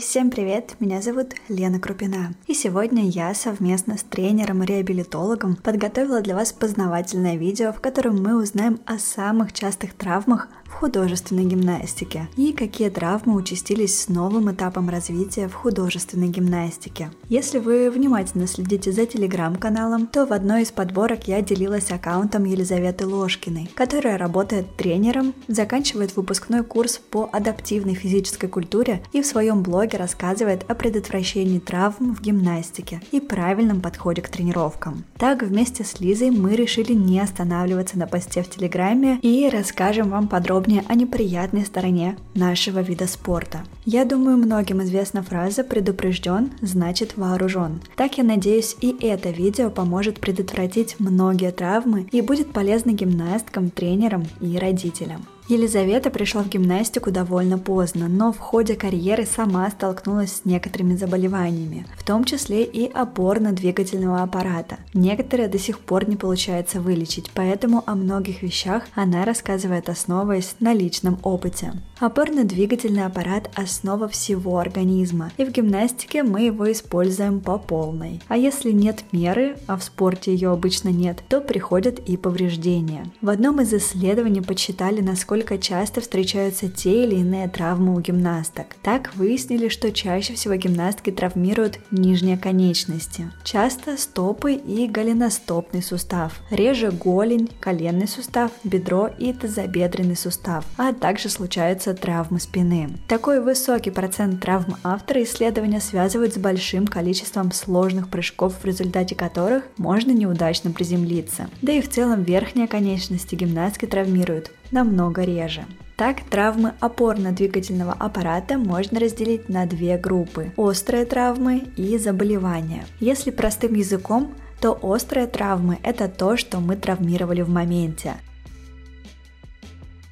Всем привет, меня зовут Лена Крупина. И сегодня я совместно с тренером и реабилитологом подготовила для вас познавательное видео, в котором мы узнаем о самых частых травмах в художественной гимнастике и какие травмы участились с новым этапом развития в художественной гимнастике. Если вы внимательно следите за телеграм-каналом, то в одной из подборок я делилась аккаунтом Елизаветы Ложкиной, которая работает тренером, заканчивает выпускной курс по адаптивной физической культуре и в своем блоге рассказывает о предотвращении травм в гимнастике и правильном подходе к тренировкам. Так, вместе с Лизой мы решили не останавливаться на посте в Телеграме и расскажем вам подробно подробнее о неприятной стороне нашего вида спорта. Я думаю, многим известна фраза «предупрежден, значит вооружен». Так я надеюсь, и это видео поможет предотвратить многие травмы и будет полезно гимнасткам, тренерам и родителям. Елизавета пришла в гимнастику довольно поздно, но в ходе карьеры сама столкнулась с некоторыми заболеваниями, в том числе и опорно-двигательного аппарата. Некоторые до сих пор не получается вылечить, поэтому о многих вещах она рассказывает, основываясь на личном опыте. Опорно-двигательный аппарат – основа всего организма, и в гимнастике мы его используем по полной. А если нет меры, а в спорте ее обычно нет, то приходят и повреждения. В одном из исследований подсчитали, насколько насколько часто встречаются те или иные травмы у гимнасток. Так выяснили, что чаще всего гимнастки травмируют нижние конечности. Часто стопы и голеностопный сустав, реже голень, коленный сустав, бедро и тазобедренный сустав, а также случаются травмы спины. Такой высокий процент травм автора исследования связывают с большим количеством сложных прыжков, в результате которых можно неудачно приземлиться. Да и в целом верхние конечности гимнастки травмируют намного реже. Так, травмы опорно-двигательного аппарата можно разделить на две группы – острые травмы и заболевания. Если простым языком, то острые травмы – это то, что мы травмировали в моменте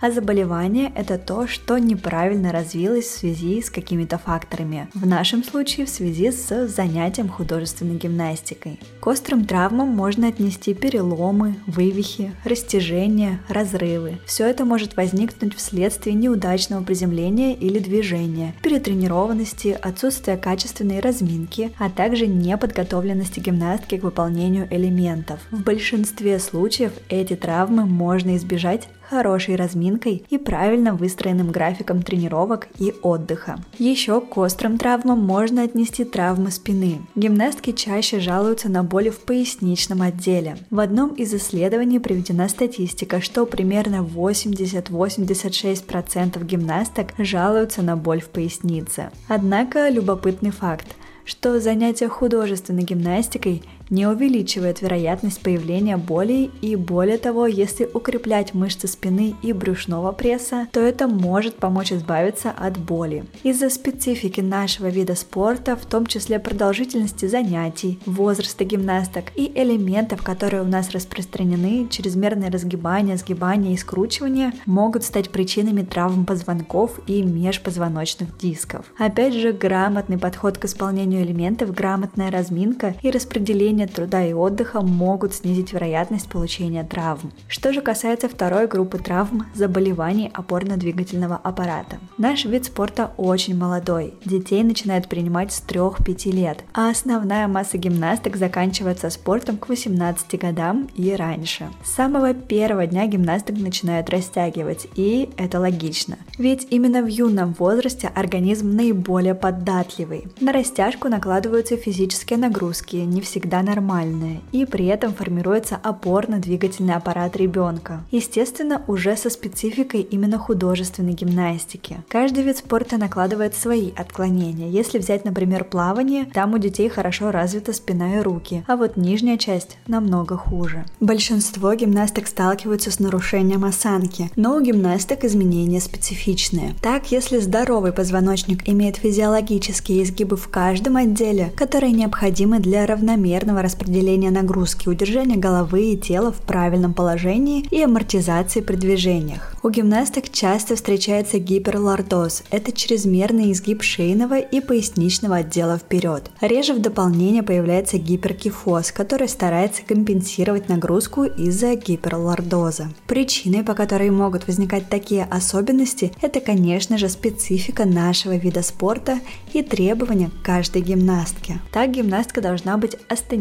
а заболевание – это то, что неправильно развилось в связи с какими-то факторами. В нашем случае в связи с занятием художественной гимнастикой. К острым травмам можно отнести переломы, вывихи, растяжения, разрывы. Все это может возникнуть вследствие неудачного приземления или движения, перетренированности, отсутствия качественной разминки, а также неподготовленности гимнастки к выполнению элементов. В большинстве случаев эти травмы можно избежать хорошей разминкой и правильно выстроенным графиком тренировок и отдыха. Еще к острым травмам можно отнести травмы спины. Гимнастки чаще жалуются на боли в поясничном отделе. В одном из исследований приведена статистика, что примерно 80-86% гимнасток жалуются на боль в пояснице. Однако любопытный факт что занятие художественной гимнастикой не увеличивает вероятность появления болей и более того, если укреплять мышцы спины и брюшного пресса, то это может помочь избавиться от боли. Из-за специфики нашего вида спорта, в том числе продолжительности занятий, возраста гимнасток и элементов, которые у нас распространены, чрезмерное разгибание, сгибание и скручивание могут стать причинами травм позвонков и межпозвоночных дисков. Опять же, грамотный подход к исполнению элементов, грамотная разминка и распределение совмещение труда и отдыха могут снизить вероятность получения травм. Что же касается второй группы травм – заболеваний опорно-двигательного аппарата. Наш вид спорта очень молодой. Детей начинают принимать с 3-5 лет, а основная масса гимнасток заканчивается спортом к 18 годам и раньше. С самого первого дня гимнасток начинают растягивать, и это логично. Ведь именно в юном возрасте организм наиболее податливый. На растяжку накладываются физические нагрузки, не всегда нормальное, и при этом формируется опорно-двигательный аппарат ребенка. Естественно, уже со спецификой именно художественной гимнастики. Каждый вид спорта накладывает свои отклонения. Если взять, например, плавание, там у детей хорошо развита спина и руки, а вот нижняя часть намного хуже. Большинство гимнасток сталкиваются с нарушением осанки, но у гимнасток изменения специфичные. Так, если здоровый позвоночник имеет физиологические изгибы в каждом отделе, которые необходимы для равномерного правильного распределения нагрузки, удержания головы и тела в правильном положении и амортизации при движениях. У гимнасток часто встречается гиперлордоз – это чрезмерный изгиб шейного и поясничного отдела вперед. Реже в дополнение появляется гиперкифоз, который старается компенсировать нагрузку из-за гиперлордоза. Причиной, по которой могут возникать такие особенности, это, конечно же, специфика нашего вида спорта и требования к каждой гимнастке. Так гимнастка должна быть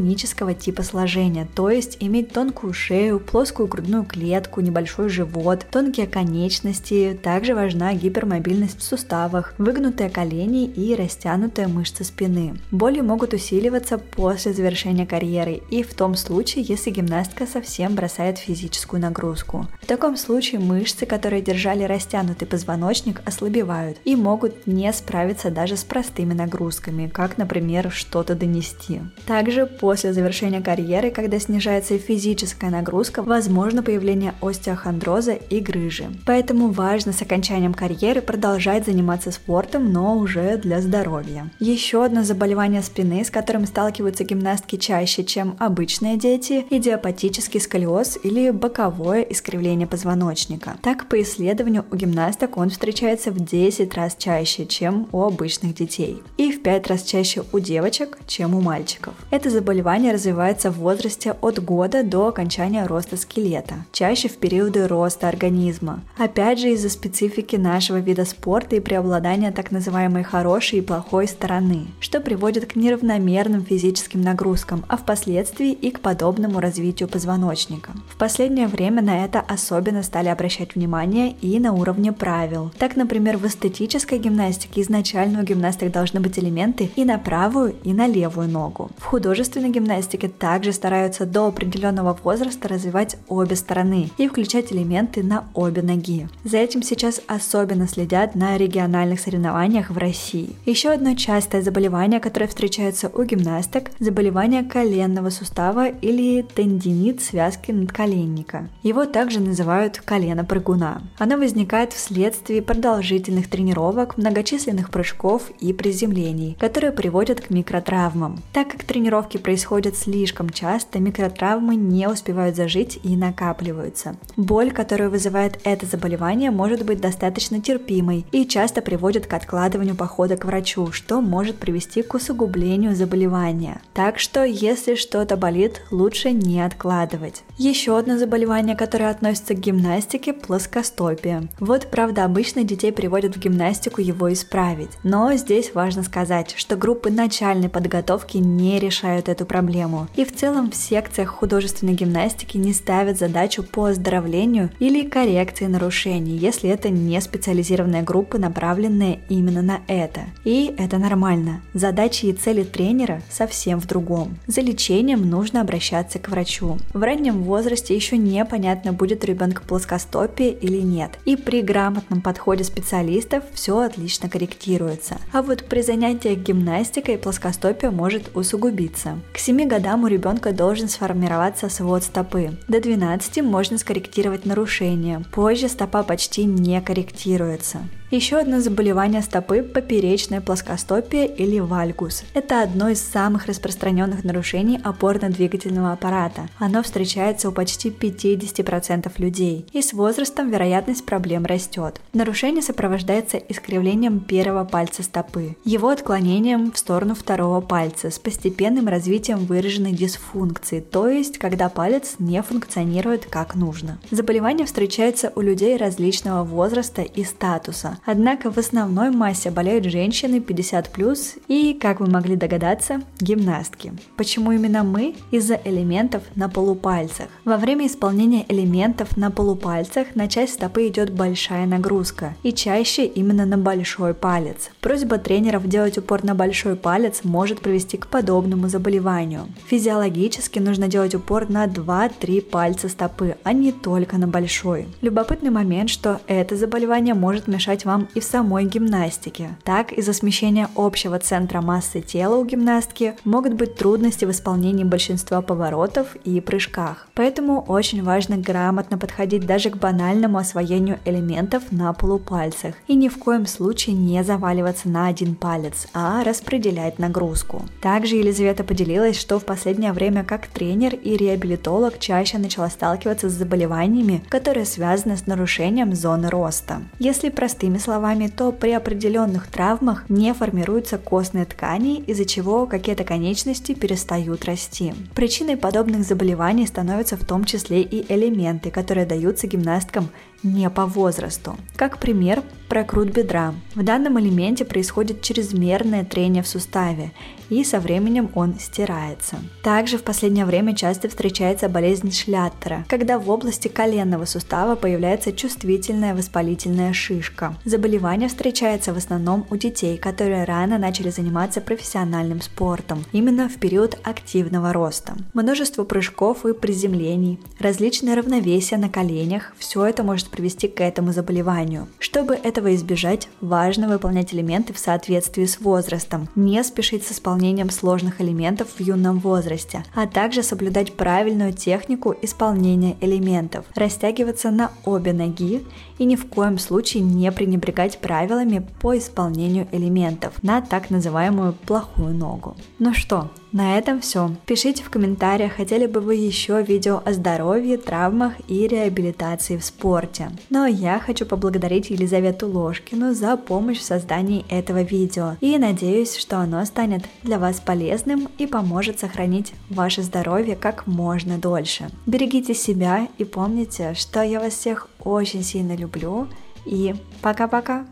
астенического типа сложения, то есть иметь тонкую шею, плоскую грудную клетку, небольшой живот, тонкие конечности. Также важна гипермобильность в суставах, выгнутые колени и растянутые мышцы спины. Боли могут усиливаться после завершения карьеры и в том случае, если гимнастка совсем бросает физическую нагрузку. В таком случае мышцы, которые держали растянутый позвоночник, ослабевают и могут не справиться даже с простыми нагрузками, как, например, что-то донести. Также после завершения карьеры, когда снижается физическая нагрузка, возможно появление остеохондроза и грыжи. Поэтому важно с окончанием карьеры продолжать заниматься спортом, но уже для здоровья. Еще одно заболевание спины, с которым сталкиваются гимнастки чаще, чем обычные дети, идиопатический сколиоз или боковое искривление позвоночника. Так, по исследованию у гимнасток он встречается в 10 раз чаще, чем у обычных детей, и в 5 раз чаще у девочек, чем у мальчиков. Это заболевание развивается в возрасте от года до окончания роста скелета, чаще в периоды роста организма. Опять же из-за специфики нашего вида спорта и преобладания так называемой хорошей и плохой стороны, что приводит к неравномерным физическим нагрузкам, а впоследствии и к подобному развитию позвоночника. В последнее время на это особенно стали обращать внимание и на уровне правил. Так, например, в эстетической гимнастике изначально у гимнасток должны быть элементы и на правую, и на левую ногу. В художественной гимнастике также стараются до определенного возраста развивать обе стороны и включать элементы на обе ноги. За этим сейчас особенно следят на региональных соревнованиях в России. Еще одно частое заболевание, которое встречается у гимнасток – заболевание коленного сустава или тендинит связки надколенника. Его также называют колено прыгуна. Оно возникает вследствие продолжительных тренировок, многочисленных прыжков и приземлений, которые приводят к микротравмам. Так как тренировки происходят слишком часто, микротравмы не успевают зажить и накапливаются. Боль, которую вызывает это заболевание, может быть достаточно терпимой и часто приводит к откладыванию похода к врачу, что может привести к усугублению заболевания. Так что, если что-то болит, лучше не откладывать. Еще одно заболевание, которое относится к гимнастике – плоскостопие. Вот, правда, обычно детей приводят в гимнастику его исправить. Но здесь важно сказать, что группы начальной подготовки не решают эту проблему. И в целом в секциях художественной гимнастики не ставят задачу по оздоровлению или коррекции нарушений, если это не специализированная группа, направленная именно на это. И это нормально. Задачи и цели тренера совсем в другом. За лечением нужно обращаться к врачу. В раннем возрасте еще непонятно, будет ребенка плоскостопие или нет. И при грамотном подходе специалистов все отлично корректируется. А вот при занятиях гимнастикой плоскостопие может усугубиться. К 7 годам у ребенка должен сформироваться свод стопы. До 12 можно скорректировать нарушения. Позже стопа почти не корректируется. Еще одно заболевание стопы – поперечная плоскостопие или вальгус. Это одно из самых распространенных нарушений опорно-двигательного аппарата. Оно встречается у почти 50% людей, и с возрастом вероятность проблем растет. Нарушение сопровождается искривлением первого пальца стопы, его отклонением в сторону второго пальца с постепенным развитием выраженной дисфункции, то есть когда палец не функционирует как нужно. Заболевание встречается у людей различного возраста и статуса, Однако в основной массе болеют женщины 50+, и, как вы могли догадаться, гимнастки. Почему именно мы? Из-за элементов на полупальцах. Во время исполнения элементов на полупальцах на часть стопы идет большая нагрузка, и чаще именно на большой палец. Просьба тренеров делать упор на большой палец может привести к подобному заболеванию. Физиологически нужно делать упор на 2-3 пальца стопы, а не только на большой. Любопытный момент, что это заболевание может мешать вам и в самой гимнастике. Так, из-за смещения общего центра массы тела у гимнастки могут быть трудности в исполнении большинства поворотов и прыжках. Поэтому очень важно грамотно подходить даже к банальному освоению элементов на полупальцах и ни в коем случае не заваливаться на один палец, а распределять нагрузку. Также Елизавета поделилась, что в последнее время как тренер и реабилитолог чаще начала сталкиваться с заболеваниями, которые связаны с нарушением зоны роста. Если простыми словами, то при определенных травмах не формируются костные ткани, из-за чего какие-то конечности перестают расти. Причиной подобных заболеваний становятся в том числе и элементы, которые даются гимнасткам не по возрасту. Как пример, прокрут бедра. В данном элементе происходит чрезмерное трение в суставе, и со временем он стирается. Также в последнее время часто встречается болезнь Шляттера, когда в области коленного сустава появляется чувствительная воспалительная шишка. Заболевание встречается в основном у детей, которые рано начали заниматься профессиональным спортом, именно в период активного роста. Множество прыжков и приземлений, различные равновесия на коленях – все это может может привести к этому заболеванию. Чтобы этого избежать, важно выполнять элементы в соответствии с возрастом, не спешить с исполнением сложных элементов в юном возрасте, а также соблюдать правильную технику исполнения элементов, растягиваться на обе ноги и ни в коем случае не пренебрегать правилами по исполнению элементов на так называемую плохую ногу. Ну что, на этом все. Пишите в комментариях, хотели бы вы еще видео о здоровье, травмах и реабилитации в спорте. Но я хочу поблагодарить Елизавету Ложкину за помощь в создании этого видео и надеюсь, что оно станет для вас полезным и поможет сохранить ваше здоровье как можно дольше. Берегите себя и помните, что я вас всех очень сильно люблю и пока-пока!